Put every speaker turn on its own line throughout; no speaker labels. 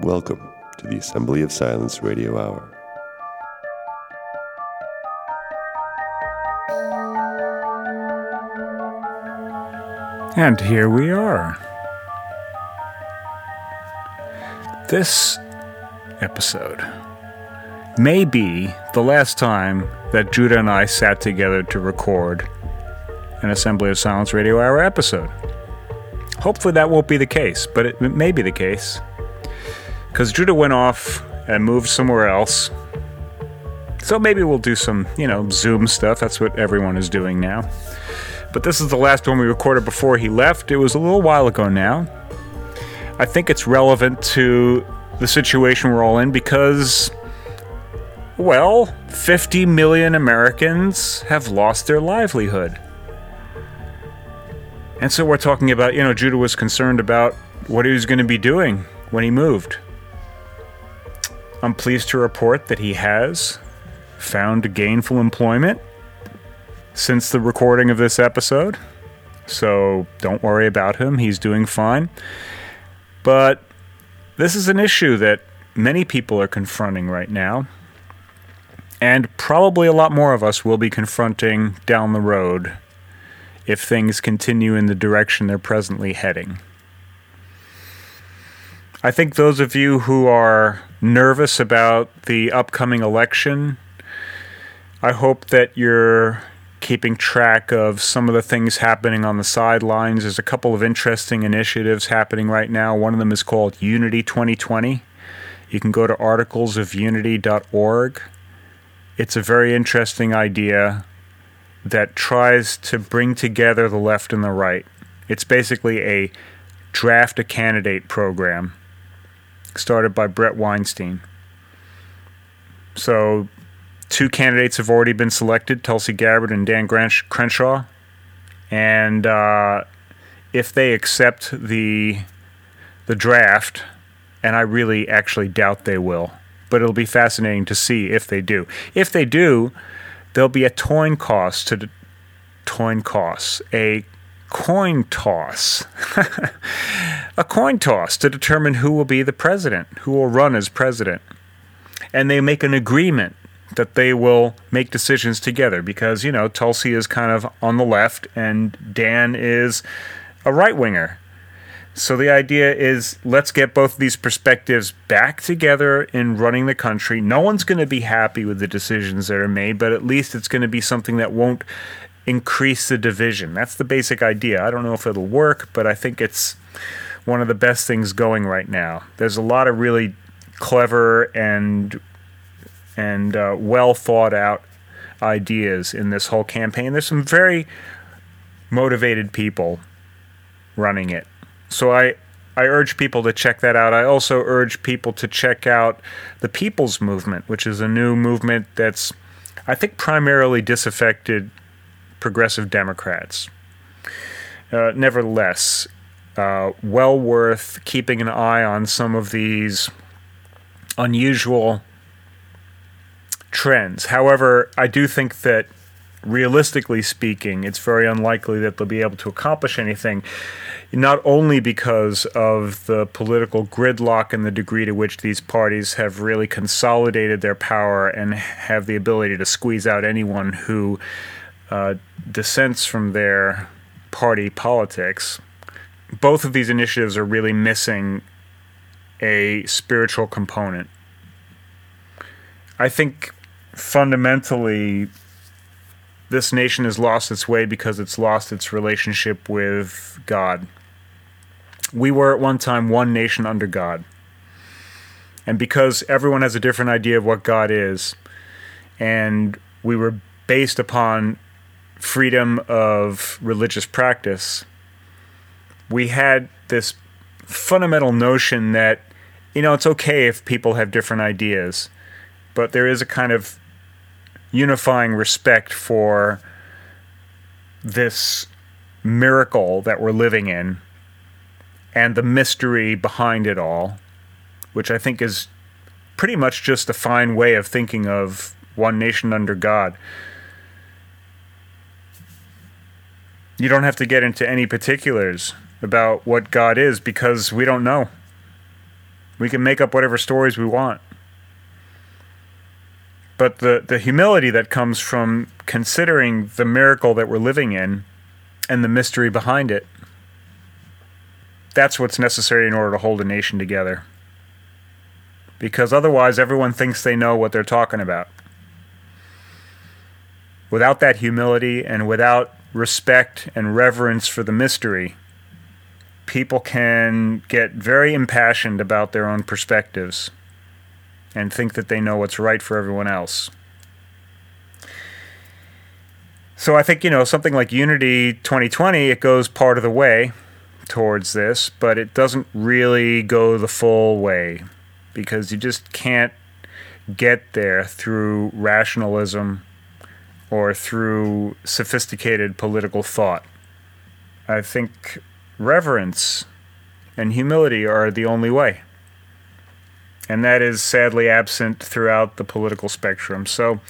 Welcome to the Assembly of Silence Radio Hour.
And here we are. This episode may be the last time that Judah and I sat together to record an Assembly of Silence Radio Hour episode. Hopefully that won't be the case, but it, may be the case. Because Judah went off and moved somewhere else. So maybe we'll do some, you know, Zoom stuff. That's what everyone is doing now. But this is the last one we recorded before he left. It was a little while ago now. I think it's relevant to the situation we're all in because, well, 50 million Americans have lost their livelihood. And so we're talking about, you know, Judah was concerned about what he was going to be doing when he moved. I'm pleased to report that he has found gainful employment since the recording of this episode. So don't worry about him, he's doing fine. But this is an issue that many people are confronting right now. And probably a lot more of us will be confronting down the road if things continue in the direction they're presently heading. I think those of you who are nervous about the upcoming election, I hope that you're keeping track of some of the things happening on the sidelines. There's a couple of interesting initiatives happening right now. One of them is called Unity 2020. You can go to articlesofunity.org. It's a very interesting idea that tries to bring together the left and the right. It's basically a draft a candidate program started by Brett Weinstein. So, two candidates have already been selected Tulsi Gabbard and Dan Crenshaw. And uh, if they accept the, the draft, and I really actually doubt they will, but it'll be fascinating to see if they do. If they do, there'll be a coin cost to the coin toss, a coin toss, a coin toss to determine who will be the president, who will run as president, and they make an agreement that they will make decisions together because you know Tulsi is kind of on the left and Dan is a right winger. So the idea is let's get both of these perspectives back together in running the country. No one's going to be happy with the decisions that are made, but at least it's going to be something that won't increase the division. That's the basic idea. I don't know if it'll work, but I think it's one of the best things going right now. There's a lot of really clever and and uh, well thought out ideas in this whole campaign. There's some very motivated people running it. So I I urge people to check that out. I also urge people to check out the People's Movement, which is a new movement that's I think primarily disaffected progressive Democrats. Uh, nevertheless, uh, well worth keeping an eye on some of these unusual trends. However, I do think that realistically speaking, it's very unlikely that they'll be able to accomplish anything, not only because of the political gridlock and the degree to which these parties have really consolidated their power and have the ability to squeeze out anyone who uh, dissents from their party politics. Both of these initiatives are really missing a spiritual component. I think fundamentally this nation has lost its way because it's lost its relationship with God. We were at one time one nation under God. And because everyone has a different idea of what God is, and we were based upon freedom of religious practice, we had this fundamental notion that, you know, it's okay if people have different ideas, but there is a kind of unifying respect for this miracle that we're living in and the mystery behind it all, which I think is pretty much just a fine way of thinking of one nation under God. You don't have to get into any particulars about what God is because we don't know. We can make up whatever stories we want. But the, the humility that comes from considering the miracle that we're living in and the mystery behind it, that's what's necessary in order to hold a nation together. Because otherwise, everyone thinks they know what they're talking about. Without that humility and without respect and reverence for the mystery, people can get very impassioned about their own perspectives and think that they know what's right for everyone else. So I think, you know, something like Unity 2020, it goes part of the way towards this, but it doesn't really go the full way because you just can't get there through rationalism or through sophisticated political thought. I think reverence and humility are the only way. And that is sadly absent throughout the political spectrum. So,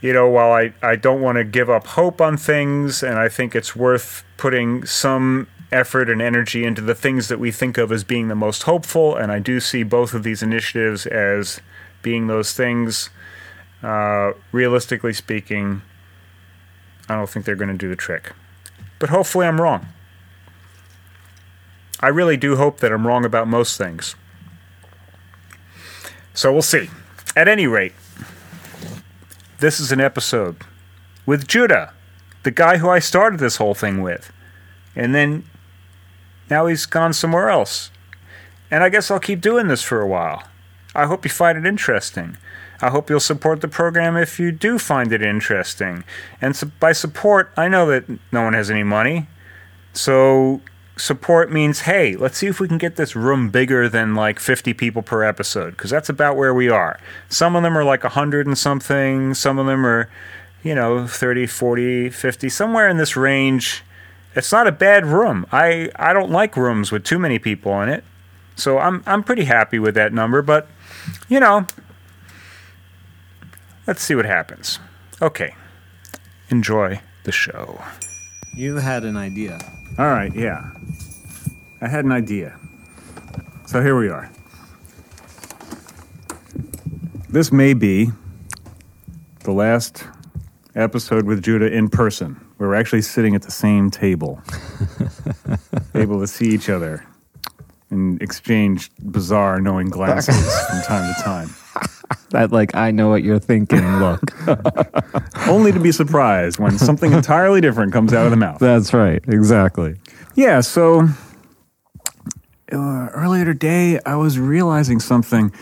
you know, while I, I don't want to give up hope on things, and I think it's worth putting some effort and energy into the things that we think of as being the most hopeful, and I do see both of these initiatives as being those things. Uh, realistically speaking, I don't think they're going to do the trick. But hopefully, I'm wrong. I really do hope that I'm wrong about most things. So we'll see. At any rate, this is an episode with Judah, the guy who I started this whole thing with. And then now he's gone somewhere else. And I guess I'll keep doing this for a while. I hope you find it interesting. I hope you'll support the program if you do find it interesting. And by support, I know that no one has any money. So support means hey, let's see if we can get this room bigger than like 50 people per episode because that's about where we are. Some of them are like 100 and something, some of them are, you know, 30, 40, 50, somewhere in this range. It's not a bad room. I I don't like rooms with too many people in it. So I'm I'm pretty happy with that number, but you know, let's see what happens. Okay. Enjoy the show.
You had an idea.
All right, yeah. I had an idea. So here we are. This may be the last episode with Judah in person. We're actually sitting at the same table, able to see each other and exchange bizarre, knowing glances from time to time.
That like I know what you're thinking. Look,
Only to be surprised when something entirely different comes out of the mouth.
that's right. Exactly.
Yeah, so uh, earlier today, I was realizing something.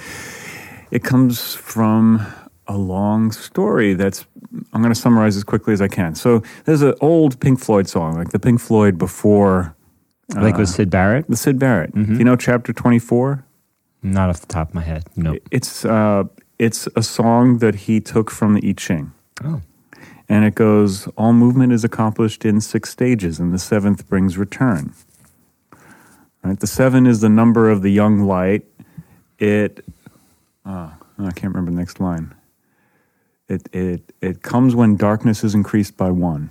It comes from a long story that's, I'm going to summarize as quickly as I can. So there's an old Pink Floyd song, like the Pink Floyd before
Like with Syd Barrett.
the Syd Barrett. Do you know, chapter 24?
Not off the top of my head. Nope.
It's, uh, it's a song that he took from the I Ching.
Oh.
And it goes, All movement is accomplished in six stages, and the seventh brings return. Right? The seven is the number of the young light. It, uh, I can't remember the next line. It, it, it comes when darkness is increased by one.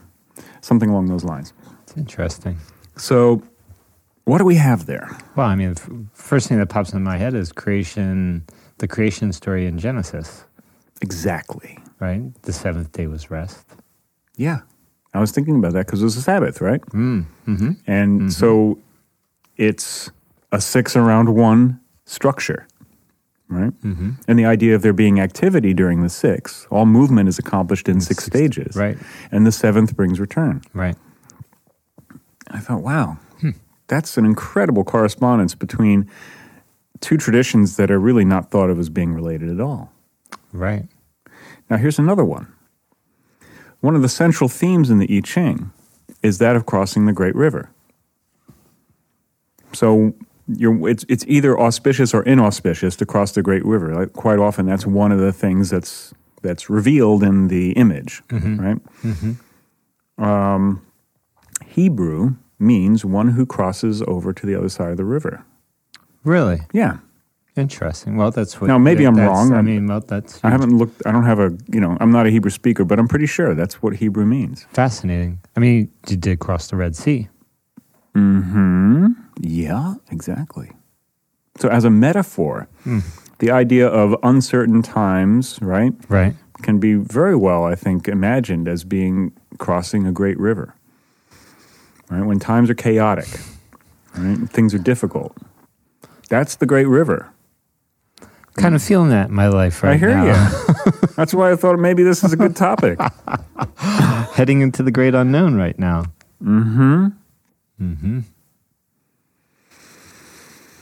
Something along those lines.
It's interesting.
So, what do we have there?
Well, I mean, the first thing that pops in my head is creation, the creation story in Genesis,
Exactly.
right? The seventh day was rest.
Yeah. I was thinking about that because it was a Sabbath, right?
Mm. Mm-hmm.
And so it's a six around one structure, right?
Mm-hmm.
And the idea of there being activity during the six, all movement is accomplished in six, stages.
Right.
And the seventh brings return.
Right.
I thought, wow, that's an incredible correspondence between two traditions that are really not thought of as being related at all.
Right.
Now, here's another one. One of the central themes in the I Ching is that of crossing the Great River. So you're, it's, it's either auspicious or inauspicious to cross the Great River. Like, quite often, that's one of the things that's, that's revealed in the image, right? Um, Hebrew means one who crosses over to the other side of the river.
Really
Yeah.
interesting. Well, that's what.
Now, maybe I'm wrong.
I
I'm-
mean, well, that's
I haven't looked, I don't have a, you know, I'm not a Hebrew speaker, but I'm pretty sure that's what Hebrew means.
fascinating. I mean, you did cross the Red Sea.
Hmm. Yeah, exactly. So, as a metaphor, the idea of uncertain times, right,
Right.
can be very well, I think, imagined as being crossing a great river. Right? When times are chaotic, right? Things are difficult. That's the great river.
Kind of feeling that in my life right now.
I hear
now.
you. That's why I thought maybe this is a good topic.
Heading into the great unknown right now. Mm-hmm. Mm-hmm.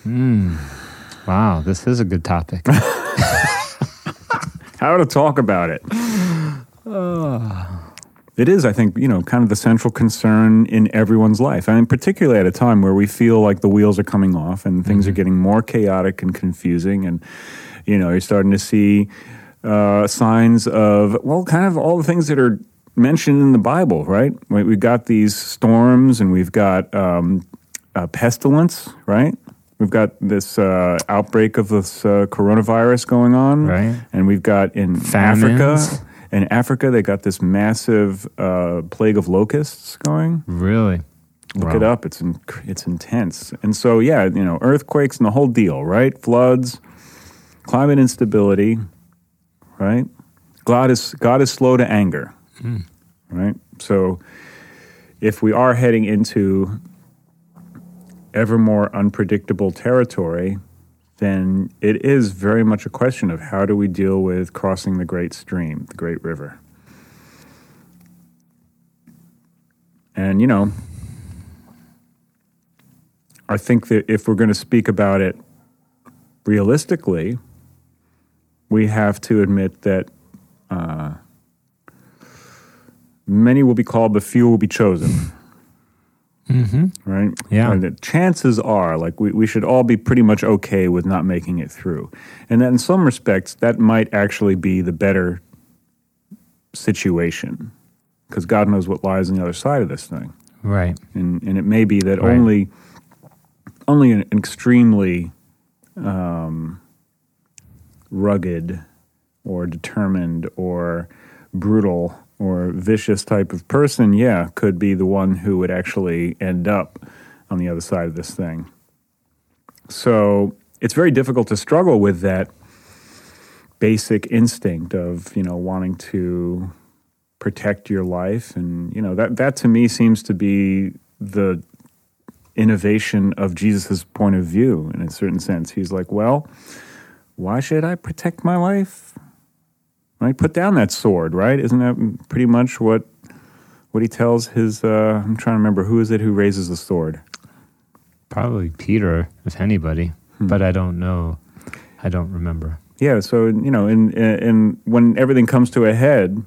Mm. Wow, this is a good topic.
How to talk about it. It is, I think, you know, kind of the central concern in everyone's life. I mean, particularly at a time where we feel like the wheels are coming off and things are getting more chaotic and confusing. And, you know, you're starting to see uh, signs of, well, kind of all the things that are mentioned in the Bible, right? We- We've got these storms and we've got um, uh, pestilence, right? We've got this uh, outbreak of this uh, coronavirus going on.
Right.
And we've got in
Famines.
Africa, in Africa, they got this massive uh, plague of locusts going.
really?
Look
Wow.
it up; it's in, it's intense. And so, yeah, you know, earthquakes and the whole deal, right? Floods, climate instability, right? God is God is slow to anger, right? So, if we are heading into ever more unpredictable territory, then it is very much a question of how do we deal with crossing the great stream, the great river. And, you know, I think that if we're going to speak about it realistically, we have to admit that uh, many will be called, but few will be chosen. Mm-hmm. Right?
Yeah.
And the chances are, like, we, we should all be pretty much okay with not making it through. And that in some respects, that might actually be the better situation because God knows what lies on the other side of this thing
Right.
and and it may be that
Right.
only only an extremely um, rugged or determined or brutal or vicious type of person, yeah, could be the one who would actually end up on the other side of this thing. So it's very difficult to struggle with that basic instinct of you know wanting to protect your life. And you know that that to me seems to be the innovation of Jesus' point of view. In a certain sense he's like well why should I protect my life right put down that sword right isn't that pretty much what what he tells his uh, I'm trying to remember who is it who raises the sword
Probably Peter, if anybody.
Hmm.
But I don't know. I don't remember.
Yeah, so you know, in in when everything comes to a head,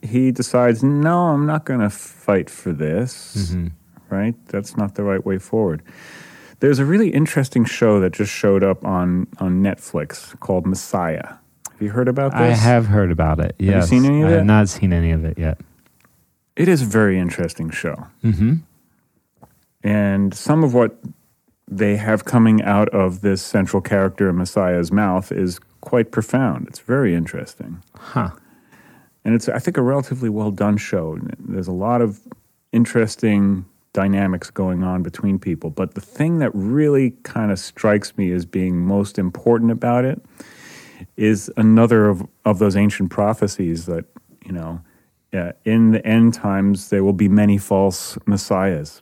he decides, no, I'm not going to fight for this. Right? That's not the right way forward. There's a really interesting show that just showed up on on Netflix called Messiah. Have you heard about this?
I have heard about it.
you
Yes.
seen any of
I
it?
have not seen any of it yet.
It is a very interesting show.
Mm-hmm.
And some of what they have coming out of this central character in Messiah's mouth is quite profound. It's very interesting.
Huh.
and it's I think a relatively well done show. There's a lot of interesting dynamics going on between people, but the thing that really kind of strikes me as being most important about it is another of, of those ancient prophecies that you know uh, in the end times there will be many false messiahs.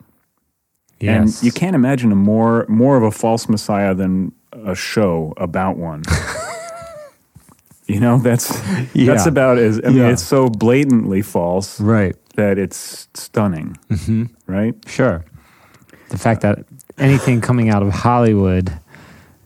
Yes.
And you can't imagine a more more of a false messiah than a show about one. you know, that's that's about as I mean,
Yeah.
it's so blatantly false
Right.
that it's stunning,
Mm-hmm.
right?
Sure. The fact that anything coming out of Hollywood,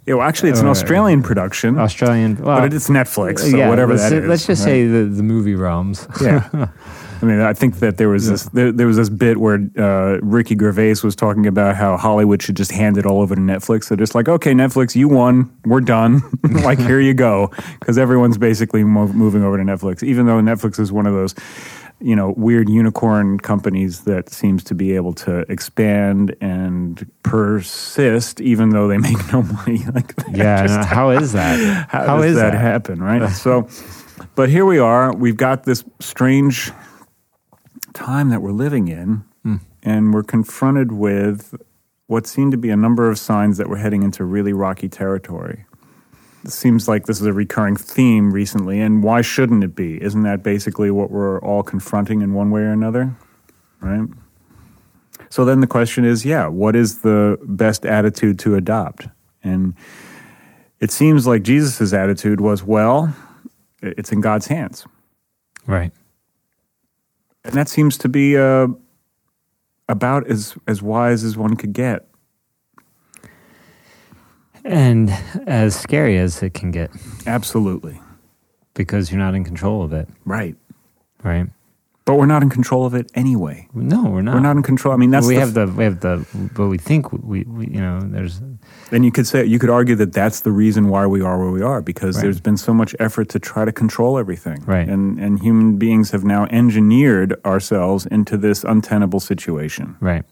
Yeah, well, actually, it's an Australian production,
Australian, well,
but it's Netflix, so
yeah,
whatever
let's,
that is.
let's just
right?
say the, the movie realms.
Yeah. I mean, I think that there was this there, there was this bit where uh, Ricky Gervais was talking about how Hollywood should just hand it all over to Netflix. They're just like, okay, Netflix, you won, we're done. like, here you go, because everyone's basically mo- moving over to Netflix. Even though Netflix is one of those, you know, weird unicorn companies that seems to be able to expand and persist, even though they make no money. Like,
Yeah, and how is that?
how,
how
does
is
that,
that?
happen, right? so, but here we are. We've got this strange time that we're living in,
Hmm.
and we're confronted with what seemed to be a number of signs that we're heading into really rocky territory. Seems like this is a recurring theme recently, and why shouldn't it be? Isn't that basically what we're all confronting in one way or another? Right? So then the question is yeah, what is the best attitude to adopt? And it seems like Jesus' attitude was well, it's in God's hands.
Right.
And that seems to be uh, about as, as wise as one could get.
And as scary as it can get
Absolutely.
because you're not in control of it.
Right.
Right.
But we're not in control of it anyway.
No, we're not.
We're not in control. I mean, that's
we
the
have the we have the but we think we, we you know there's
And you could say you could argue that that's the reason why we are where we are because
Right.
there's been so much effort to try to control everything.
Right.
And and human beings have now engineered ourselves into this untenable situation.
right.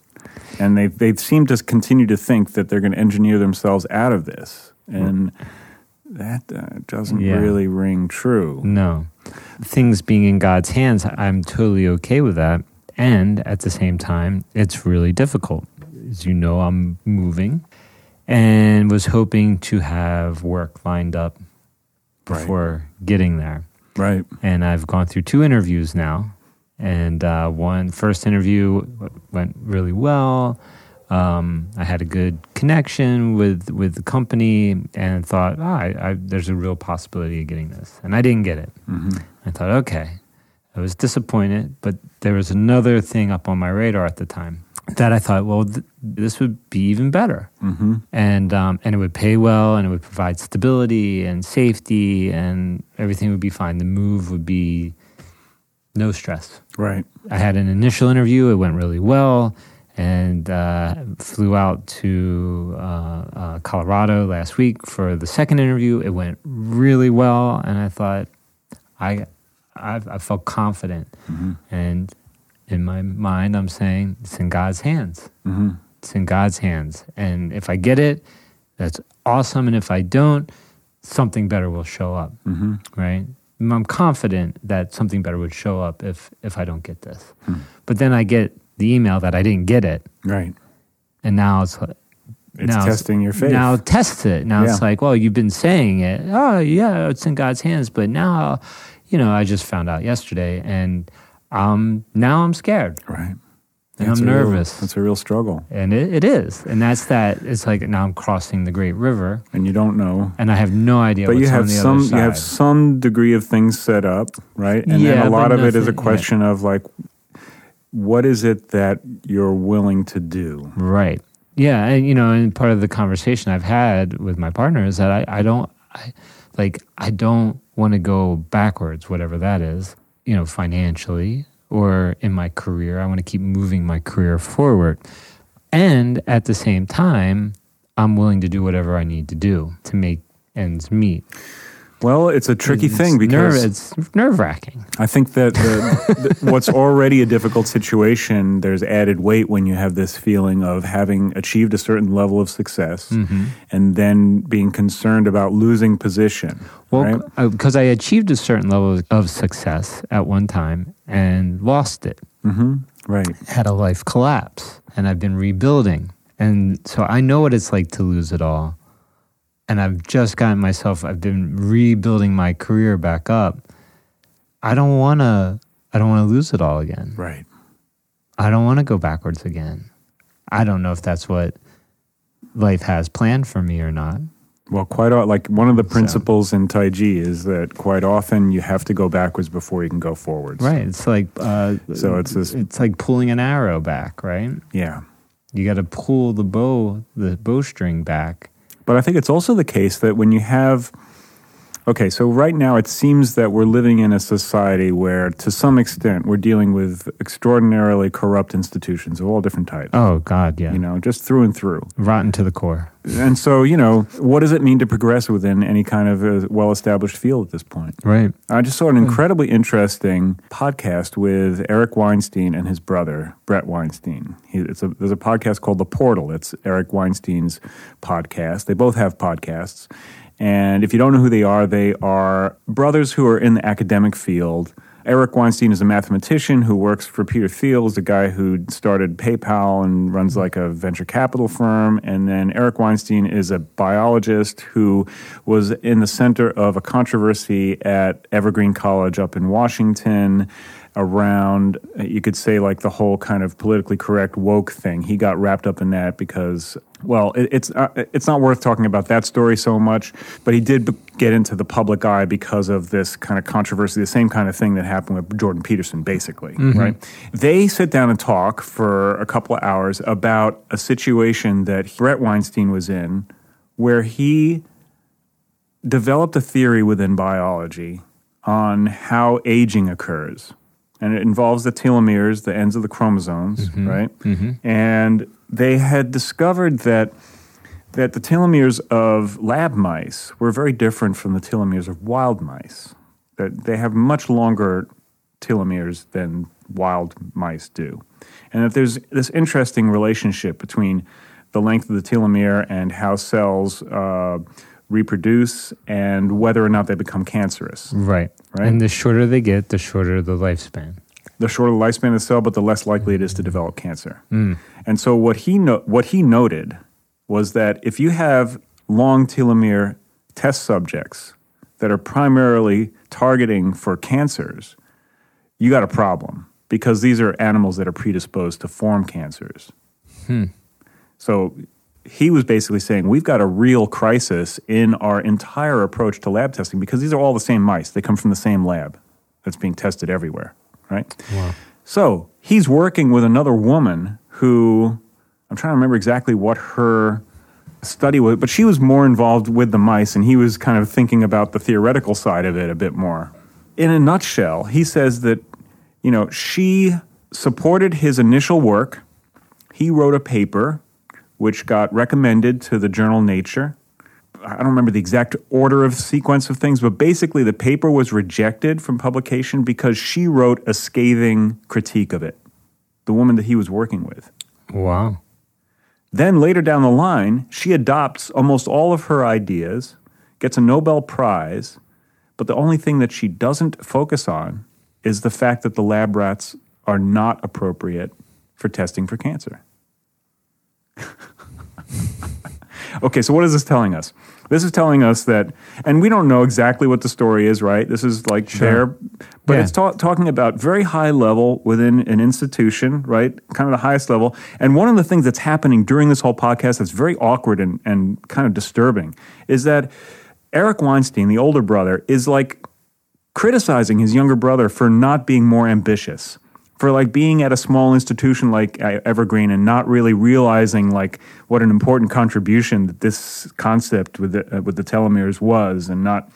And they they seem to continue to think that they're going to engineer themselves out of this. And that uh, doesn't
Yeah.
really ring true.
No. Things being in God's hands, I'm totally okay with that. And at the same time, it's really difficult. As you know, I'm moving and was hoping to have work lined up
Right.
before getting there.
Right.
And I've gone through two interviews now. And uh, one first interview went really well. Um, I had a good connection with with the company and thought, oh, I, I, there's a real possibility of getting this. And I didn't get it. I thought, okay. I was disappointed, but there was another thing up on my radar at the time that I thought, well, th- this would be even better, mm-hmm. and um, and it would pay well, and it would provide stability and safety, and everything would be fine. The move would be no stress.
Right.
I had an initial interview. It went really well, and uh, flew out to uh, uh, Colorado last week for the second interview. It went really well, and I thought I I, I felt confident, and in my mind, I'm saying it's in God's hands. It's in God's hands, and if I get it, that's awesome. And if I don't, something better will show up. Right? I'm confident that something better would show up if if I don't get this. But then I get the email that I didn't get it,
Right.
and now it's like,
It's
now
testing your faith.
Now test it. Now it's like, well, you've been saying it. Oh, yeah, it's in God's hands. But now, you know, I just found out yesterday, and um, now I'm scared,
right.
And
That's
I'm
a real-
nervous,
that's a real struggle.
and it, it is, and that's that. It's like now I'm crossing the Great River,
And you don't know
and I have no idea.
but
what's
you have
on the
some you have some degree of things set up right and
Yeah,
then a lot of it is a
nothing-
question of like what is it that you're willing to do
Right. Yeah, and you know, and part of the conversation I've had with my partner is that I, I don't I like I don't want to go backwards, whatever that is, you know, financially or in my career. I want to keep moving my career forward. And at the same time, I'm willing to do whatever I need to do to make ends meet.
Well it's a tricky thing
It's nerve,
because
it's nerve wracking.
i think that the, the, what's already a difficult situation there's added weight when you have this feeling of having achieved a certain level of success
Mm-hmm.
and then being concerned about losing position
Well,
right?
because I achieved a certain level of success at one time and lost it.
right
had a life collapse and I've been rebuilding. And so I know what it's like to lose it all. And I've just gotten myself, I've been rebuilding my career back up. I don't want to, I don't want to lose it all again.
right
I don't want to go backwards again. I don't know if that's what life has planned for me or not.
Well, quite o- like one of the principles in Tai Chi is that quite often you have to go backwards before you can go forwards.
Right. It's like, uh,
So it's this-
it's like pulling an arrow back, right?
Yeah.
You got to pull the bow, the bowstring back.
But I think it's also the case that when you have. Okay, so right now it seems that we're living in a society where, to some extent, we're dealing with extraordinarily corrupt institutions of all different types.
Oh, God, yeah.
You know, just through and through.
Rotten to the core.
And so, you know, what does it mean to progress within any kind of well established field at this point?
Right.
I just saw an incredibly interesting podcast with Eric Weinstein and his brother Brett Weinstein. He, it's a, there's a podcast called The Portal. It's Eric Weinstein's podcast. They both have podcasts, and if you don't know who they are, they are brothers who are in the academic field. Eric Weinstein is a mathematician who works for Peter Thiel, is the guy who started PayPal and runs like a venture capital firm. And then Eric Weinstein is a biologist who was in the center of a controversy at Evergreen College up in Washington around you could say like the whole kind of politically correct woke thing he got wrapped up in that because well it, it's uh, it's not worth talking about that story so much but he did b- get into the public eye because of this kind of controversy the same kind of thing that happened with Jordan Peterson basically right they sit down and talk for a couple of hours about a situation that Brett Weinstein was in where he developed a theory within biology on how aging occurs. And it involves the telomeres, the ends of the chromosomes, right? And they had discovered that that the telomeres of lab mice were very different from the telomeres of wild mice. That they have much longer telomeres than wild mice do. And that there's this interesting relationship between the length of the telomere and how cells uh, reproduce and whether or not they become cancerous.
Right.
Right.
And the shorter they get, the shorter the lifespan.
The shorter the lifespan of the cell, but the less likely it is to mm. develop cancer. Mm. And so what he no- what he noted was that if you have long telomere test subjects that are primarily targeting for cancers, you got a problem because these are animals that are predisposed to form cancers. Hmm. So he was basically saying we've got a real crisis in our entire approach to lab testing because these are all the same mice. They come from the same lab that's being tested everywhere, right? So he's working with another woman who I'm trying to remember exactly what her study was, but she was more involved with the mice and he was kind of thinking about the theoretical side of it a bit more. In a nutshell, he says that, you know, she supported his initial work. He wrote a paper which got recommended to the journal Nature. I don't remember the exact order of sequence of things, but basically the paper was rejected from publication because she wrote a scathing critique of it, the woman that he was working with.
Wow.
Then later down the line, she adopts almost all of her ideas, gets a Nobel Prize, but the only thing that she doesn't focus on is the fact that the lab rats are not appropriate for testing for cancer. okay, so what is this telling us? This is telling us that, and we don't know exactly what the story is, right? This is like there, but
Yeah.
it's ta- talking about very high level within an institution, right? Kind of the highest level. And one of the things that's happening during this whole podcast that's very awkward and, and kind of disturbing is that Eric Weinstein, the older brother, is like criticizing his younger brother for not being more ambitious for like being at a small institution like uh, evergreen and not really realizing like what an important contribution that this concept with the, uh, with the telomeres was and not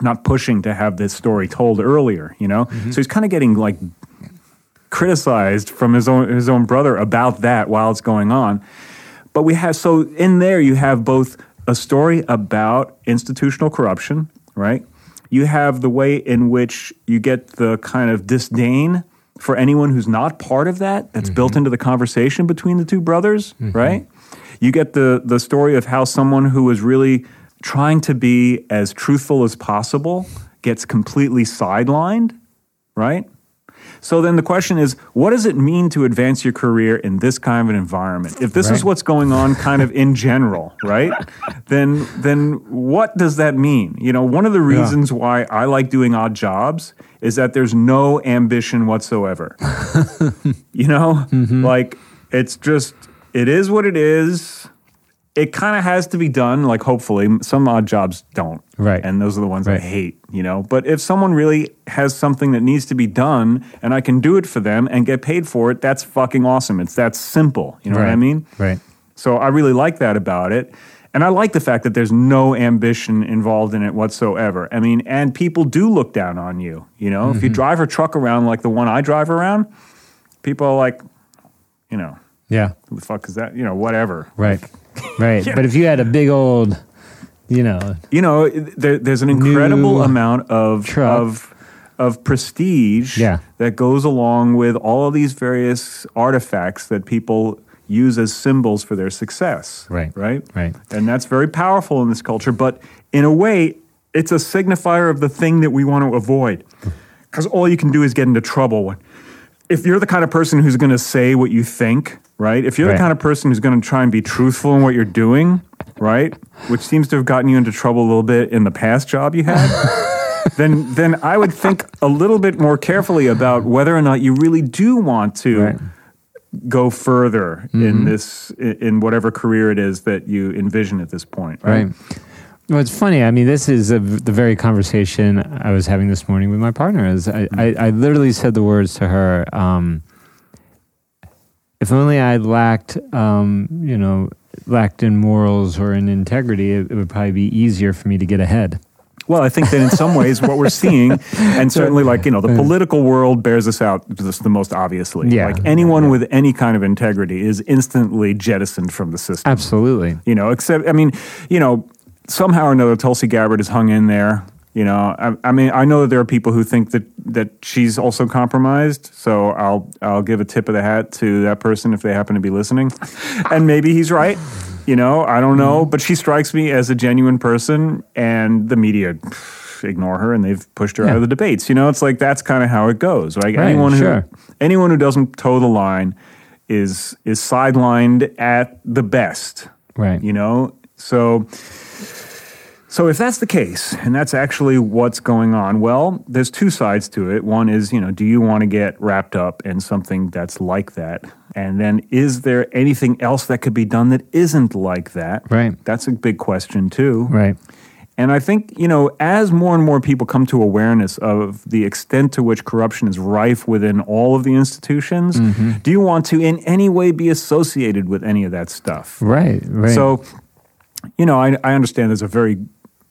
not pushing to have this story told earlier you know? So he's kind of getting like criticized from his own his own brother about that while it's going on. But we have so in there you have both a story about institutional corruption, right? You have the way in which you get the kind of disdain for anyone who's not part of that that's built mm-hmm. into the conversation between the two brothers, mm-hmm. right? You get the the story of how someone who was really trying to be as truthful as possible gets completely sidelined, right? So then the question is, what does it mean to advance your career in this kind of an environment? If this is what's going on kind of in general, right? then then what does that mean? You know, one of the reasons why I like doing odd jobs is that there's no ambition whatsoever. you know? Mm-hmm. Like it's just it is what it is. It kind of has to be done, like hopefully. Some odd jobs don't.
Right.
And those are the ones I hate, you know. But if someone really has something that needs to be done and I can do it for them and get paid for it, that's fucking awesome. It's that simple. You know what I mean?
Right.
So I really like that about it. And I like the fact that there's no ambition involved in it whatsoever. I mean, and people do look down on you. You know,
Mm-hmm.
if you drive a truck around like the one I drive around, people are like, you know,
Yeah.
who the fuck is that? You know, whatever.
Right. Right. But if you had a big old, you know,
you know, there, there's an incredible amount of
truck.
of of prestige
Yeah.
that goes along with all of these various artifacts that people use as symbols for their success.
Right.
Right.
Right.
And that's very powerful in this culture. But in a way, it's a signifier of the thing that we want to avoid. because all you can do is get into trouble. If you're the kind of person who's going to say what you think, right? If you're
Right.
the kind of person who's going to try and be truthful in what you're doing, right? Which seems to have gotten you into trouble a little bit in the past job you had. then, then I would think a little bit more carefully about whether or not you really do want to
Right.
go further in this in in whatever career it is that you envision at this point right,
Right. Well, it's funny. I mean, this is a, the very conversation I was having this morning with my partner. Is I, I, I literally said the words to her. Um, if only I lacked, um, you know, lacked in morals or in integrity, it, it would probably be easier for me to get ahead.
well i think that in some ways what we're seeing and certainly like you know the political world bears this out just the most obviously
Yeah.
like anyone with any kind of integrity is instantly jettisoned from the system
Absolutely.
you know except i mean you know somehow or another tulsi gabbard is hung in there you know I, I mean i know that there are people who think that that she's also compromised so i'll i'll give a tip of the hat to that person if they happen to be listening. And maybe he's right you know i don't know but she strikes me as a genuine person and the media ignore her and they've pushed her out of the debates. You know it's like that's kind of how it goes like
Right,
anyone who
sure.
anyone who doesn't toe the line is is sidelined at the best
Right.
you know? So so if that's the case and that's actually what's going on well there's two sides to it one is you know do you want to get wrapped up in something that's like that and then is there anything else that could be done that isn't like that
Right.
that's a big question too
Right.
and I think, you know, as more and more people come to awareness of the extent to which corruption is rife within all of the institutions,
Mm-hmm.
do you want to in any way be associated with any of that stuff?
Right. Right.
So, you know, I, I understand there's a very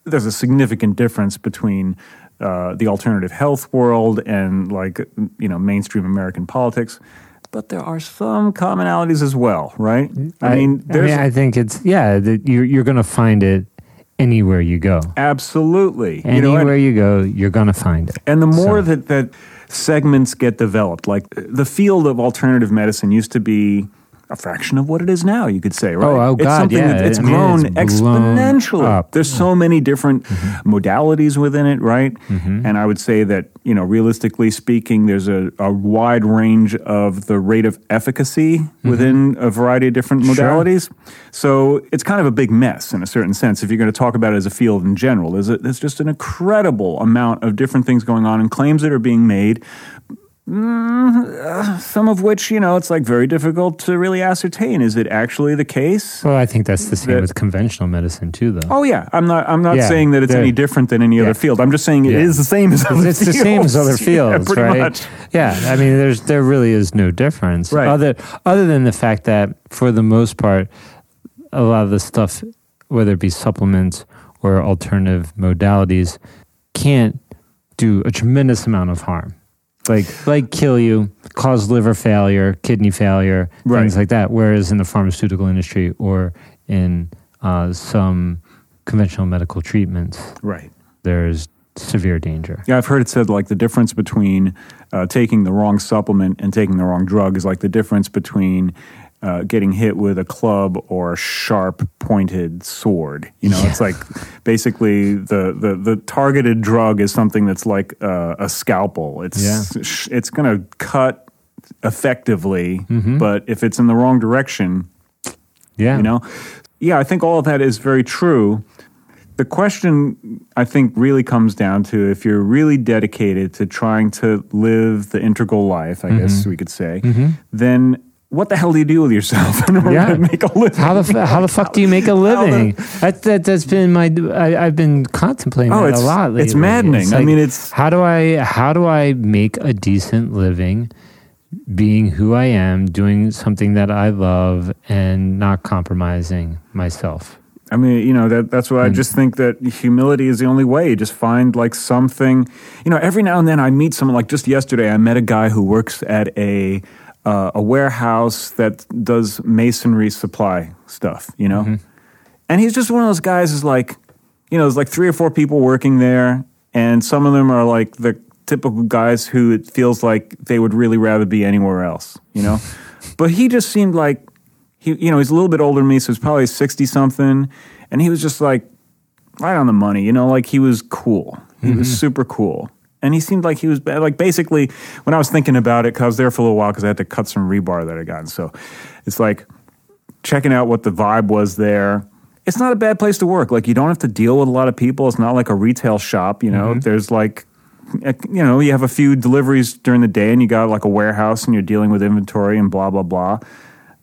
there's a significant difference between uh, the alternative health world and like you know mainstream American politics, but there are some commonalities as well, right? I, mean,
I, mean, I think it's yeah. That you're you're going to find it anywhere you go.
absolutely you know, and-
Anywhere you go, you're going to find it.
And the more
So-
that, that segments get developed, like the field of alternative medicine used to be a fraction of what it is now, you could say, right?
Oh, oh,
it's
God,
something
yeah.
that it's
I mean,
grown
it's
exponentially. There's so many different
Mm-hmm.
modalities within it, right? And I would say that, you know, realistically speaking, there's a, a wide range of the rate of efficacy within a variety of different
Mm-hmm. Sure.
modalities. So it's kind of a big mess in a certain sense if you're going to talk about it as a field in general. There's, a, there's just an incredible amount of different things going on and claims that are being made. Mm, uh, some of which, you know, it's like very difficult to really ascertain. Is it actually the case?
Well, I think that's the same
That-
with conventional medicine too, though.
Oh yeah, I'm not. I'm not
Yeah,
saying that it's any different than any
yeah.
other field. I'm just saying it is
Yeah.
the same as other
it's the same as other
fields.
Right?
much.
Yeah, I mean, there's there really is no difference,
Right.
Other other than the fact that for the most part, a lot of the stuff, whether it be supplements or alternative modalities, can't do a tremendous amount of harm, like like kill you, cause liver failure, kidney failure,
Right.
things like that. Whereas in the pharmaceutical industry or in uh, some conventional medical treatments,
Right.
there's severe danger.
Yeah, I've heard it said like the difference between uh, taking the wrong supplement and taking the wrong drug is like the difference between uh, getting hit with a club or a sharp pointed sword. You know, it's like basically the, the, the targeted drug is something that's like uh, a scalpel. It's
Yeah.
it's going to cut effectively,
Mm-hmm.
but if it's in the wrong direction,
Yeah,
you know yeah i think all of that is very true the question i think really comes down to if you're really dedicated to trying to live the integral life i guess
Mm-hmm.
we could say then what the hell do you do with yourself in order
Yeah.
to make a living
How the f- how the fuck do you make a living? That, that that's been my I, I've been contemplating
Oh,
that
it's-
a lot lately.
it's maddening. I mean, it's-
how do I how do I make a decent living, being who I am, doing something that I love, and not compromising myself.
I mean, you know, that that's why I hmm. just think that humility is the only way. Just find like something, you know, every now and then I meet someone like just yesterday I met a guy who works at a uh, a warehouse that does masonry supply stuff, you know? And he's just one of those guys who's like, you know, there's like three or four people working there and some of them are like the typical guys who it feels like they would really rather be anywhere else, you know? but he just seemed like he, you know, he's a little bit older than me, so he's probably 60 something. And he was just like right on the money, you know, like he was cool. He was super cool. And he seemed like he was bad. Like basically, when I was thinking about it, because I was there for a little while because I had to cut some rebar that I got. So it's like checking out what the vibe was there. It's not a bad place to work. Like you don't have to deal with a lot of people. It's not like a retail shop. You know, there's like, you know, you have a few deliveries during the day, and you got like a warehouse, and you're dealing with inventory and blah blah blah.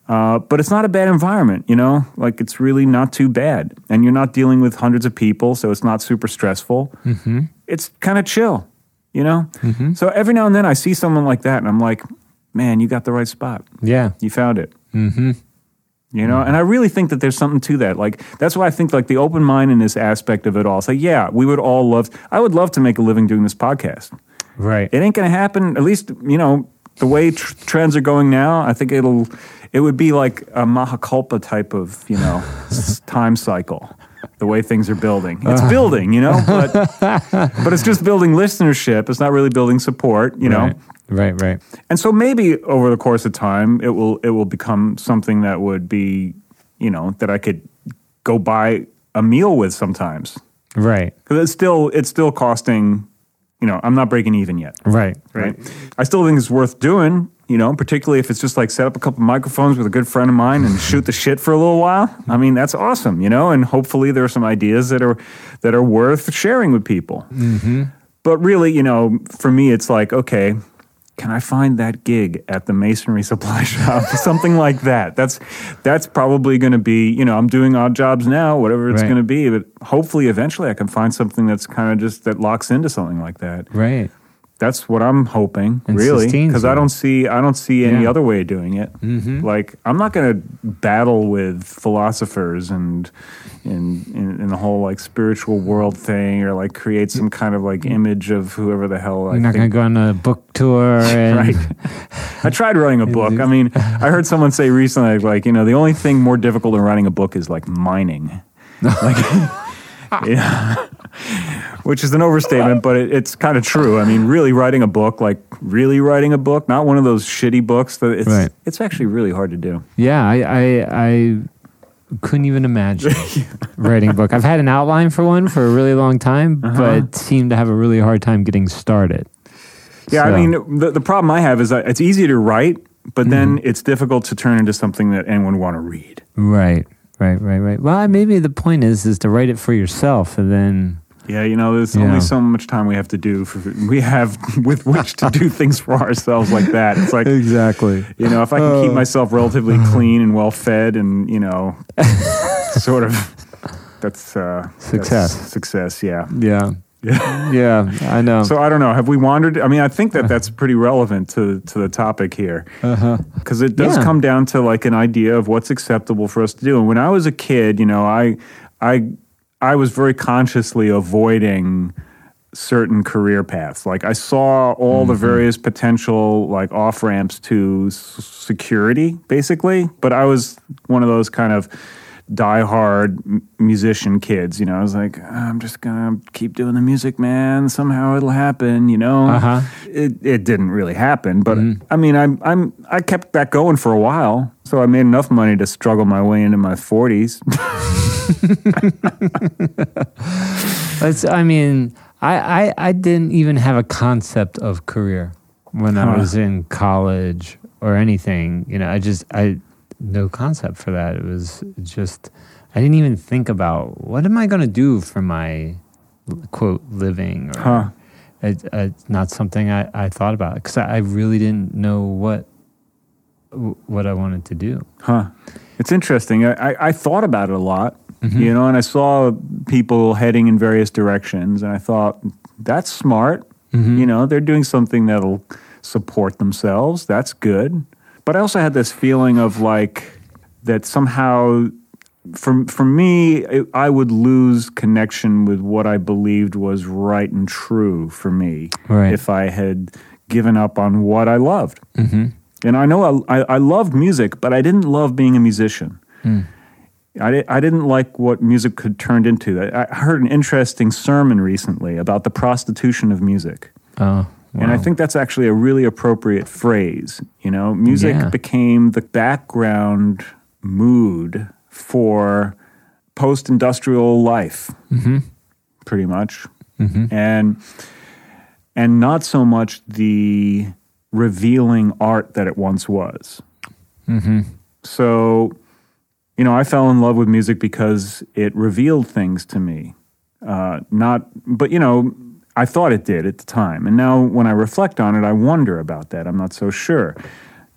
Uh, but it's not a bad environment, you know. Like it's really not too bad, and you're not dealing with hundreds of people, so it's not super stressful. Mm-hmm. It's kind of chill, you know. So every now and then I see someone like that, and I'm like, man, you got the right spot.
Yeah.
You found it. Mm-hmm. You know, and I really think that there's something to that. Like that's why I think like the open mindedness aspect of it all. Like, yeah, we would all love. I would love to make a living doing this podcast.
Right.
It ain't gonna happen. At least you know the way tr- trends are going now. I think it'll. It would be like a Mahakalpa type of you know time cycle. The way things are building, it's uh-huh. building, you know, but but it's just building listenership. It's not really building support, you know.
Right. Right. Right.
And so maybe over the course of time, it will it will become something that would be, you know, that I could go buy a meal with sometimes
Right.
because it's still it's still costing, you know, I'm not breaking even yet,
Right.
right? I still think it's worth doing, you know, particularly if it's just like set up a couple microphones with a good friend of mine and shoot the shit for a little while. I mean, that's awesome, you know, and hopefully there are some ideas that are that are worth sharing with people. Mm-hmm. But really, you know, for me, it's like, okay, can I find that gig at the masonry supply shop? Something like that. That's that's probably going to be, you know, I'm doing odd jobs now, whatever it's
Right.
going to be. But hopefully, eventually, I can find something that's kind of just that locks into something like that.
Right.
That's what I'm hoping,
And
really, because I don't see I don't see any
Yeah.
other way of doing it. Mm-hmm. Like I'm not going to battle with philosophers and in, in in the whole like spiritual world thing, or like create some kind of like image of whoever the hell I.
You're not going to go on a book tour. And,
right. I tried writing a book. I mean, I heard someone say recently, like, you know, the only thing more difficult than writing a book is like mining. Like, yeah. Which is an overstatement, but it, it's kind of true. I mean, really writing a book, like really writing a book, not one of those shitty books that it's
Right.
it's actually really hard to do.
Yeah, I, I, I couldn't even imagine writing a book. I've had an outline for one for a really long time,
Uh-huh.
but seemed to have a really hard time getting started.
Yeah,
So-
I mean, the, the problem I have is that it's easy to write, but then
Mm-hmm.
it's difficult to turn into something that anyone would want to read.
Right, right, right, right. Well, maybe the point is is to write it for yourself, and then
Yeah, you know, there's
Yeah.
only so much time we have to do for we have with which to do things for ourselves like that. It's like
exactly.
you know, if I can keep
Oh.
myself relatively clean and well fed, and you know, sort of, that's uh,
Success.
that's success, yeah.
Yeah,
Yeah.
yeah, I know.
So I don't know. Have we wandered? I mean, I think that that's pretty relevant to to the topic here
uh-huh.
because it does
Yeah.
come down to like an idea of what's acceptable for us to do. And when I was a kid, you know, I I I was very consciously avoiding certain career paths. Like I saw all the mm-hmm. various potential like off ramps to s- security, basically. But I was one of those kind of diehard musician kids. You know, I was like, I'm just gonna keep doing the music, man. Somehow it'll happen. You know,
Uh-huh.
it it didn't really happen, but I mean, I'm I'm I kept that going for a while. So I made enough money to struggle my way into my 40s.
It's, I mean, I, I, I didn't even have a concept of career when I was in college or anything. You know, I just, I, no concept for that. It was just, I didn't even think about what am I going to do for my quote living or
Huh.
it, it's not something I, I thought about because I, I really didn't know what, what I wanted to do.
Huh. It's interesting. I, I, I thought about it a lot, mm-hmm. you know, and I saw people heading in various directions, and I thought, that's smart. Mm-hmm. You know, they're doing something that'll support themselves. That's good. But I also had this feeling of like that somehow, for, for me, it, I would lose connection with what I believed was right and true for me
Right.
if I had given up on what I loved.
Mm-hmm.
And I know I, I, I loved music, but I didn't love being a musician. I, di- I didn't like what music could turned into. I, I heard an interesting sermon recently about the prostitution of music.
Oh,
And I think that's actually a really appropriate phrase. You know, music
Yeah.
became the background mood for post industrial life,
Mm-hmm.
pretty much. And and not so much the revealing art that it once was. So, you know, I fell in love with music because it revealed things to me. Uh, not, but you know, I thought it did at the time, and now when I reflect on it, I wonder about that. I'm not so sure.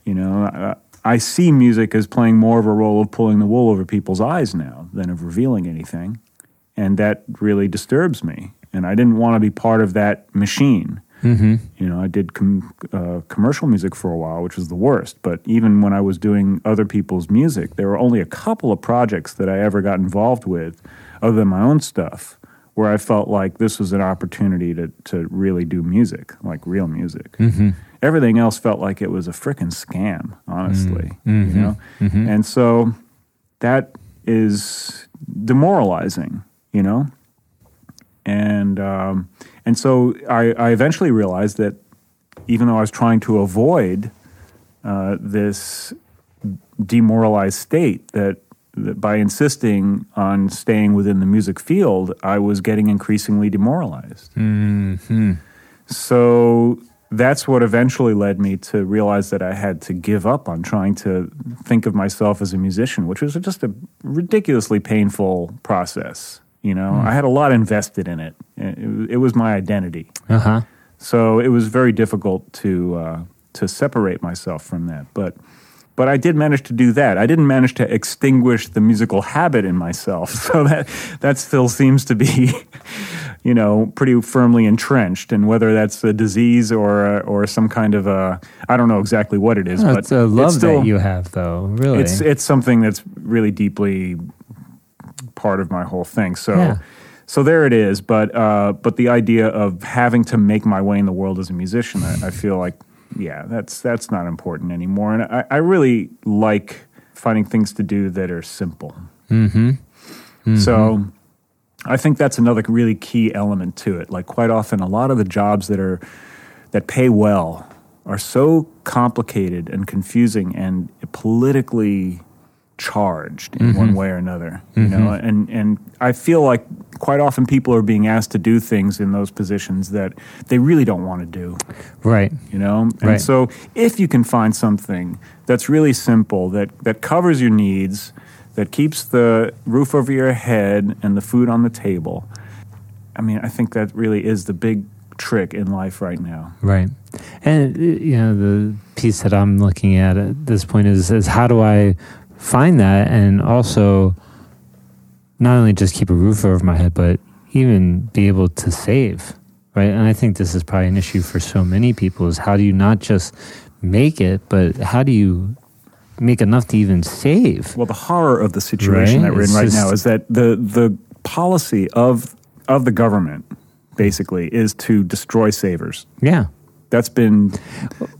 You know, uh, I see music as playing more of a role of pulling the wool over people's eyes now than of revealing anything, and that really disturbs me. And I didn't want to be part of that machine. You know, I did com- uh, commercial music for a while, which was the worst. But even when I was doing other people's music, there were only a couple of projects that I ever got involved with, other than my own stuff, where I felt like this was an opportunity to to really do music, like real music. Everything else felt like it was a frickin' scam, honestly. You know, and so that is demoralizing. You know, and um, and so I, I eventually realized that even though I was trying to avoid uh, this demoralized state, that, that by insisting on staying within the music field, I was getting increasingly demoralized. So that's what eventually led me to realize that I had to give up on trying to think of myself as a musician, which was just a ridiculously painful process. You know, I had a lot invested in it. It, was my identity.
Uh huh.
So it was very difficult to uh, to separate myself from that. But but I did manage to do that. I didn't manage to extinguish the musical habit in myself. So that that still seems to be, you know, pretty firmly entrenched. And whether that's a disease or or some kind of a I don't know exactly what it is, but
it's a love
still,
that you have, though. Really,
it's it's something that's really deeply part of my whole thing. So
Yeah.
so there it is. But uh, but the idea of having to make my way in the world as a musician, I, I feel like yeah, that's that's not important anymore. And I, I really like finding things to do that are simple. Mm-hmm. So I think that's another really key element to it. Like quite often, a lot of the jobs that are that pay well are so complicated and confusing and politically charged in one way or another. You know, and and I feel like quite often people are being asked to do things in those positions that they really don't want to do
right.
you know and
Right.
so if you can find something that's really simple that that covers your needs that keeps the roof over your head and the food on the table i mean i think that really is the big trick in life right now
Right. And, uh, you know, the piece that I'm looking at at this point is, is how do I find that and also not only just keep a roof over my head, but even be able to save, right? And I think this is probably an issue for so many people is how do you not just make it, but how do you make enough to even save?
well the horror of the situation
Right.
that we're in
It's
right
just-
now is that the the policy of of the government basically is to destroy savers
Yeah.
That's been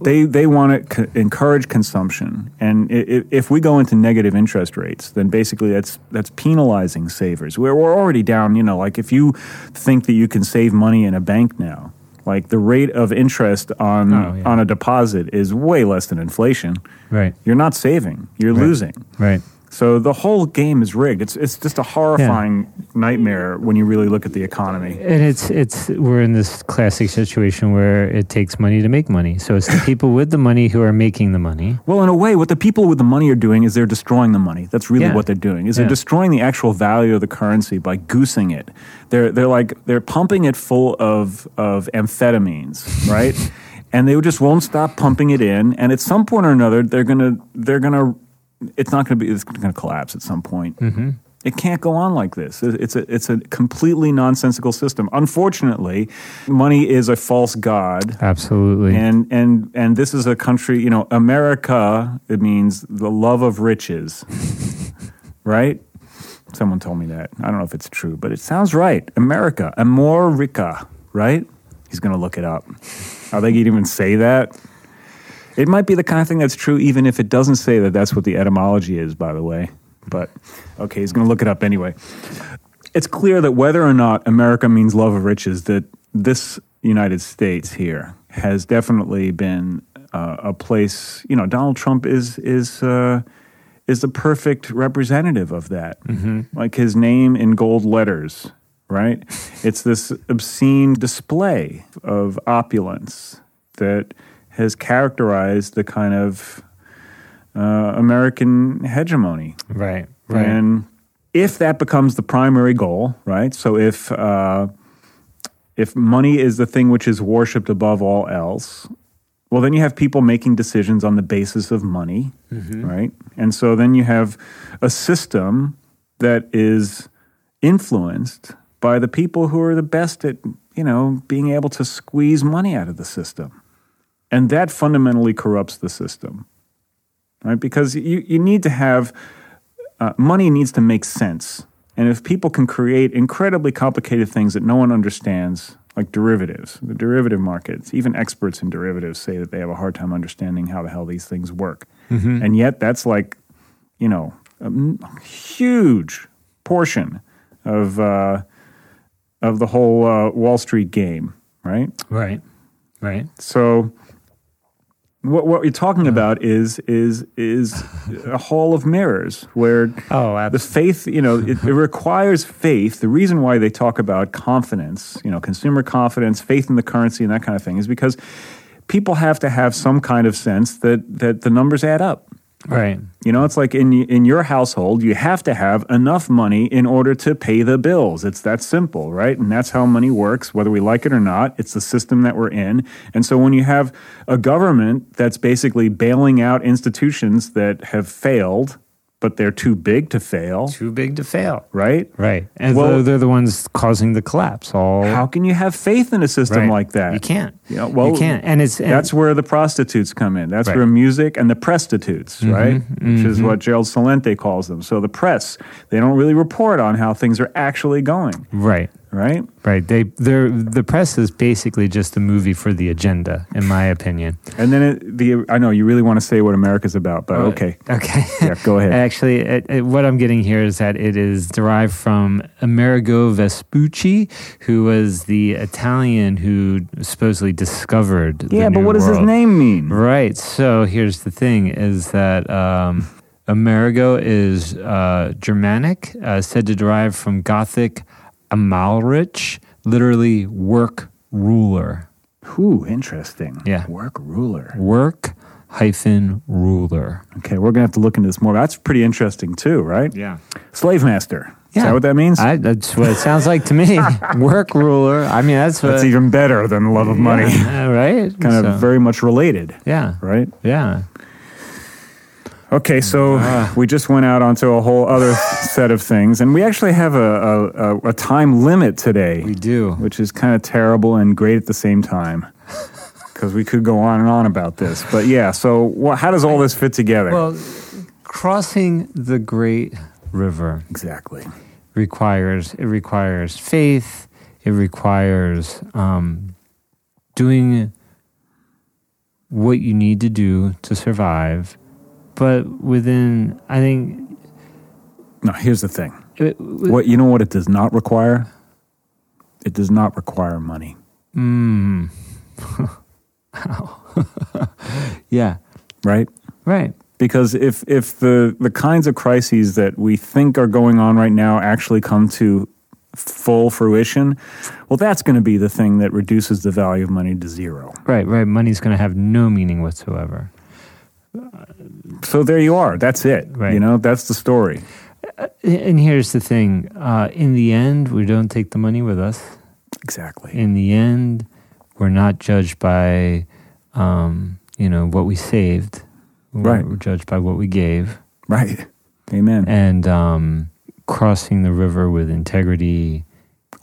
they they want to co- encourage consumption, and i- i- if we go into negative interest rates, then basically that's that's penalizing savers. We're we're already down. You know, like if you think that you can save money in a bank now, like the rate of interest on
Oh, yeah.
on a deposit is way less than inflation.
Right.
You're not saving; you're
Right.
losing.
Right.
So the whole game is rigged. It's it's just a horrifying nightmare when you really look at the economy.
And it's it's we're in this classic situation where it takes money to make money. So it's the people with the money who are making the money.
Well, in a way, what the people with the money are doing is they're destroying the money. That's really
Yeah.
what they're doing. Is
Yeah.
they're destroying the actual value of the currency by goosing it. They're they're like they're pumping it full of of amphetamines, right? and they just won't stop pumping it in. And at some point or another, they're gonna they're gonna it's not gonna be it's gonna collapse at some point. Mm-hmm. It can't go on like this. It's a it's a completely nonsensical system. Unfortunately, money is a false god
Absolutely.
and and and this is a country you know america it means the love of riches right someone told me that i don't know if it's true but it sounds right america amorica right he's going to look it up are they going to even say that it might be the kind of thing that's true even if it doesn't say that that's what the etymology is by the way but okay he's going to look it up anyway it's clear that whether or not America means love of riches, that this United States here has definitely been uh, a place. You know, Donald Trump is is uh, is the perfect representative of that. Like his name in gold letters right? It's this obscene display of opulence that has characterized the kind of uh, American hegemony.
Right. Right.
And if that becomes the primary goal, right? So if uh, if money is the thing which is worshipped above all else, well, then you have people making decisions on the basis of money, right? And so then you have a system that is influenced by the people who are the best at, you know, being able to squeeze money out of the system. And that fundamentally corrupts the system, right? Because you, you need to have uh, money needs to make sense. And if people can create incredibly complicated things that no one understands, like derivatives, the derivative markets, even experts in derivatives say that they have a hard time understanding how the hell these things work. And yet, that's like, you know, a huge portion of uh, of the whole uh, Wall Street game, right?
right. Right.
So what what you're talking uh-huh. about is is is a hall of mirrors where
Oh,
the faith, you know, it, it requires faith. The reason why they talk about confidence, you know, consumer confidence, faith in the currency and that kind of thing is because people have to have some kind of sense that that the numbers add up.
Right.
You know, it's like in in your household, you have to have enough money in order to pay the bills. It's that simple, right? And that's how money works, whether we like it or not. It's the system that we're in. And so when you have a government that's basically bailing out institutions that have failed, but they're too big to fail,
Too big to fail.
right?
Right. And
Well-
they're, they're the ones causing the collapse. All
How can you have faith in a system
Right.
like that?
You can't.
Yeah, well,
you can't. And it's and
That's where the presstitutes come in. That's
Right.
where music and the presstitutes,
Mm-hmm,
right? Which is what Gerald Celente calls them. So the press, they don't really report on how things are actually going,
right.
Right?
Right. They they're the press is basically just a movie for the agenda, in my opinion.
And then it, the I know you really want to say what America's about, but okay.
Okay.
Yeah, go ahead.
Actually, it, it, what I'm getting here is that it is derived from Amerigo Vespucci, who was the Italian who supposedly discovered. the
Yeah, but what does his name mean?
Right. So here's the thing: is that um, Amerigo is uh, Germanic, uh, said to derive from Gothic Amalrich, literally work ruler.
Ooh, interesting.
Yeah.
Work ruler.
Work hyphen ruler.
Okay, we're gonna have to look into this more. That's pretty interesting too, right?
Yeah.
Slave master. Is
Yeah.
that what that means?
I, that's what it sounds like to me. work ruler. I mean, that's what.
That's even better than love of money.
Yeah, right?
kind of very much related,
Yeah.
right?
Yeah.
Okay, so
Ah.
we just went out onto a whole other set of things, and we actually have a, a, a, time limit today,
We do.
which is kind of terrible and great at the same time. Because we could go on and on about this, but yeah. So, wha how does all this fit together?
Well, crossing the great river
exactly.
requires it requires faith. It requires um, doing what you need to do to survive, but within I think
No, here's the thing.
it,
What you know? What it does not require? It does not require money.
mm, yeah,
right?
right.
Because if if the the kinds of crises that we think are going on right now actually come to full fruition, well, that's going to be the thing that reduces the value of money to zero.
Right, right. Money's going to have no meaning whatsoever.
So there you are. That's it.
Right.
You know, that's the story.
And here's the thing: uh, in the end, we don't take the money with us.
Exactly.
In the end, we're not judged by, um, you know, what we saved. We're,
Right.
We're judged by what we gave,
Right. Amen.
and um, crossing the river with integrity.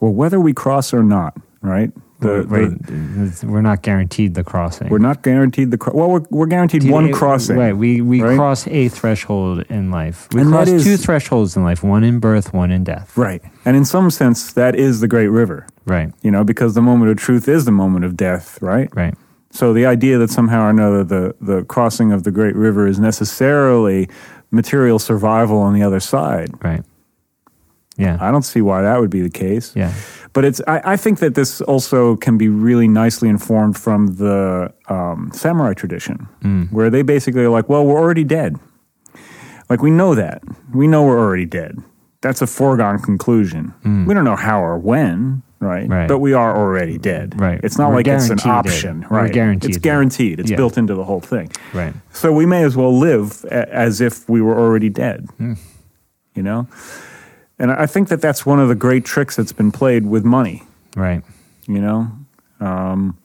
well, whether we cross or not, right? The,
right,
the-
we're not guaranteed the crossing.
we're not guaranteed the cro- well. We're, we're guaranteed one crossing.
Right. We we
right?
cross a threshold in life. We
And
cross
is-
two thresholds in life: one in birth, one in death.
Right. And in some sense, that is the great river.
Right.
You know, because the moment of truth is the moment of death. Right.
Right.
So the idea that somehow or another the, the crossing of the Great River is necessarily material survival on the other side,
Right. Yeah.
I don't see why that would be the case.
Yeah.
But it's I, I think that this also can be really nicely informed from the um, samurai tradition,
Mm.
where they basically are like, well, we're already dead. Like we know that we know we're already dead. that's a foregone conclusion. We don't know how or when, right?
Right.
But we are already dead.
Right.
It's not
We're
like it's an
guaranteed dead.
option,
We're
right?
guaranteed
It's
dead.
guaranteed. It's
Yeah.
built into the whole thing.
Right.
So we may as well live a- as if we were already dead.
Hmm.
You know? And I think that that's one of the great tricks that's been played with money,
Right.
you know? Um,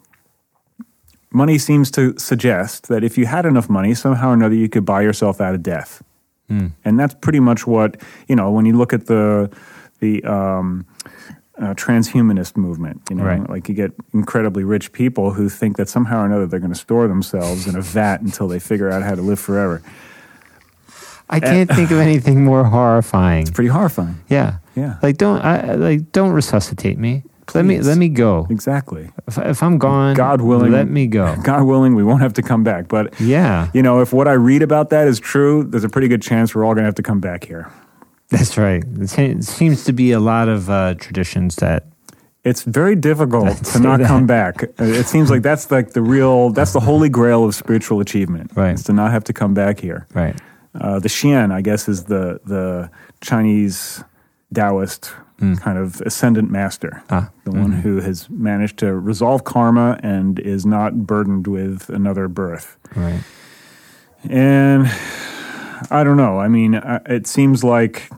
money seems to suggest that if you had enough money, somehow or another you could buy yourself out of death. And that's pretty much what, you know, when you look at the, the, um, uh, transhumanist movement. You know,
Right.
like you get incredibly rich people who think that somehow or another they're going to store themselves in a vat until they figure out how to live forever.
I can't think of anything more horrifying.
It's pretty horrifying.
Yeah.
Yeah.
Like don't I like don't resuscitate me. Let me let me go.
Exactly.
If, if I'm gone,
God willing,
let me go.
God willing, we won't have to come back. But
Yeah,
you know, if what I read about that is true, there's a pretty good chance we're all going to have to come back here.
that's right. It seems to be a lot of uh, traditions that
It's very difficult
I'd
to not
that.
come back. Uh, It seems like that's like the real, that's the holy grail of spiritual achievement.
Right.
Is to not have to come back here.
right.
Uh, the Xian, I guess, is the the Chinese Taoist kind of ascendant master.
Ah,
the one who has managed to resolve karma and is not burdened with another birth.
Right.
And I don't know. I mean, it seems like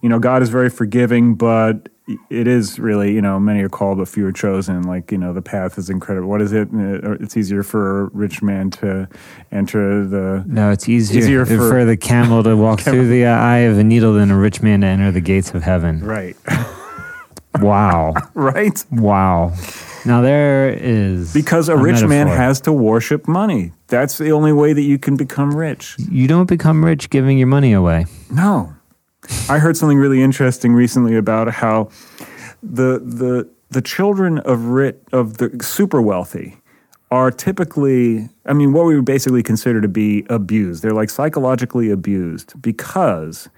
you know God is very forgiving, but it is really you know many are called but few are chosen. Like you know the path is incredible. What is it? Uh, It's easier for a rich man to enter the
No, it's easier,
Easier
for,
for-
the camel to walk through the eye of a needle than a rich man to enter the gates of heaven.
right,
Wow.
right.
wow. Now there is
Because a rich man has to worship money. That's the only way that you can become rich.
You don't become rich giving your money away.
No. I heard something really interesting recently about how the the the children of rit of the super wealthy are typically I mean what we would basically consider to be abused. They're like psychologically abused because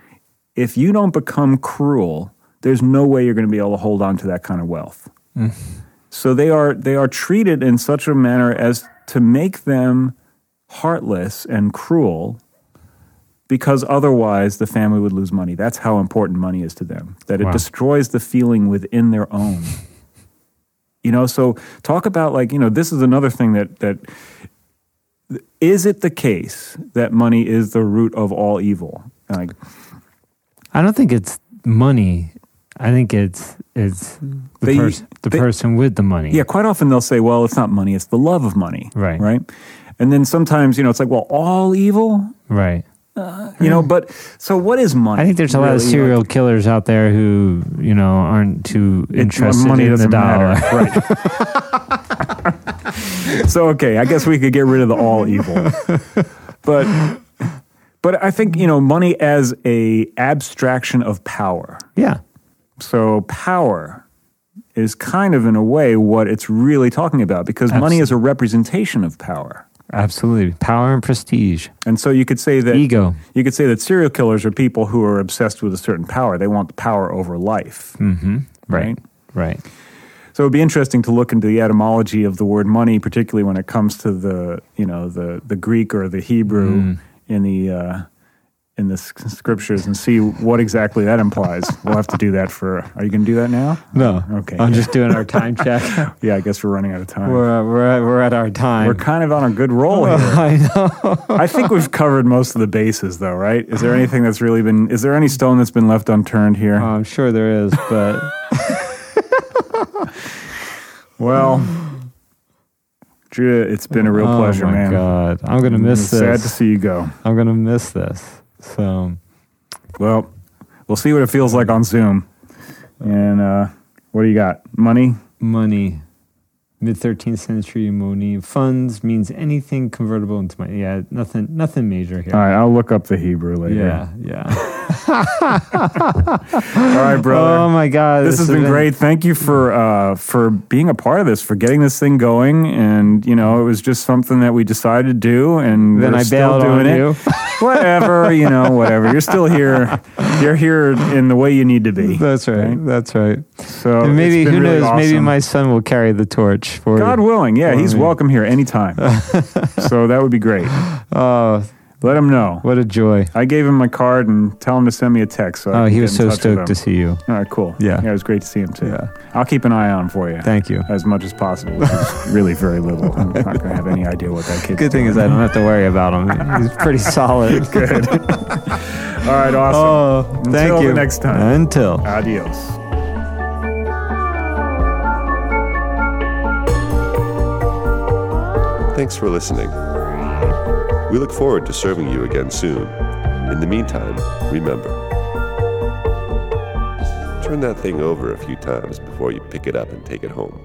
if you don't become cruel, there's no way you're going to be able to hold on to that kind of wealth. Mm. So they are they are treated in such a manner as to make them heartless and cruel because otherwise the family would lose money. That's how important money is to them. That it
Wow.
destroys the feeling within their own. You know, so talk about like, you know, this is another thing that that is it the case that money is the root of all evil? Like
I don't think it's money. I think it's it's the,
They-
pers- the
they-
person with the money.
Yeah, quite often they'll say, well, it's not money, it's the love of money.
Right.
Right. And then sometimes, you know, it's like, well, all evil,
Right.
Uh, you know, but so what is money?
I think there's a lot of
really?
serial killers out there who, you know, aren't too
It-
interested
money
in the
doesn't
dollar.
matter. Right. so okay, I guess we could get rid of the all evil. But but I think, you know, money as a abstraction of power.
yeah.
So power is kind of in a way what it's really talking about because money is a representation of power.
Absolutely. Power and prestige.
And so you could say that
Ego.
You could say that serial killers are people who are obsessed with a certain power. They want the power over life.
Mm-hmm. Right.
Right.
Right.
So it'd be interesting to look into the etymology of the word money, particularly when it comes to the you know the the Greek or the Hebrew
Mm.
in the uh, in the scriptures, and see what exactly that implies. we'll have to do that for. Are you going to do that now?
No.
Okay.
I'm just doing our time check.
Yeah, I guess we're running out of time.
we're, uh, we're, at, we're at our time.
We're kind of on a good roll here.
I know.
I think we've covered most of the bases, though, right? Is there anything that's really been? Is there any stone that's been left unturned here?
I'm sure there is, but
Well, Judah, it's been a real pleasure, man.
oh
pleasure,
my
man.
God. I'm going to miss this.
Sad to see you go.
I'm going to miss this. So,
Well, we'll see what it feels like on Zoom. And uh, what do you got? Money?
money. Mid 13th century money. Funds means anything convertible into money. Yeah, nothing nothing major here.
All right, I'll look up the Hebrew later.
Yeah, yeah.
All right, brother.
Oh my God.
this has been great. Thank you for uh, for being a part of this, for getting this thing going, and you know it was just something that we decided to do, and
Then I
still
bailed
doing
on
it.
you.
whatever, you know, whatever. You're still here. You're here in the way you need to be.
That's right. That's right.
So
and maybe who
really
knows? Maybe my son will carry the torch for
God willing, yeah, he's
me.
welcome here anytime. so that would be great.
Oh,
Let him know.
What a joy.
I gave him my card and tell him to send me a text. So
Oh, he was so stoked to see you.
All right, cool.
Yeah.
yeah, it was great to see him too.
Yeah.
I'll keep an eye on for you.
Thank you.
as much as possible. Which is really very little. I'm not going to have any idea what that kid.
Good thing is I don't have to worry about him. He's pretty solid.
Good. All right, awesome.
Oh, thank
Until
you.
the next time.
Until.
Adios.
Thanks for listening. We look forward to serving you again soon. In the meantime, remember turn that thing over a few times before you pick it up and take it home.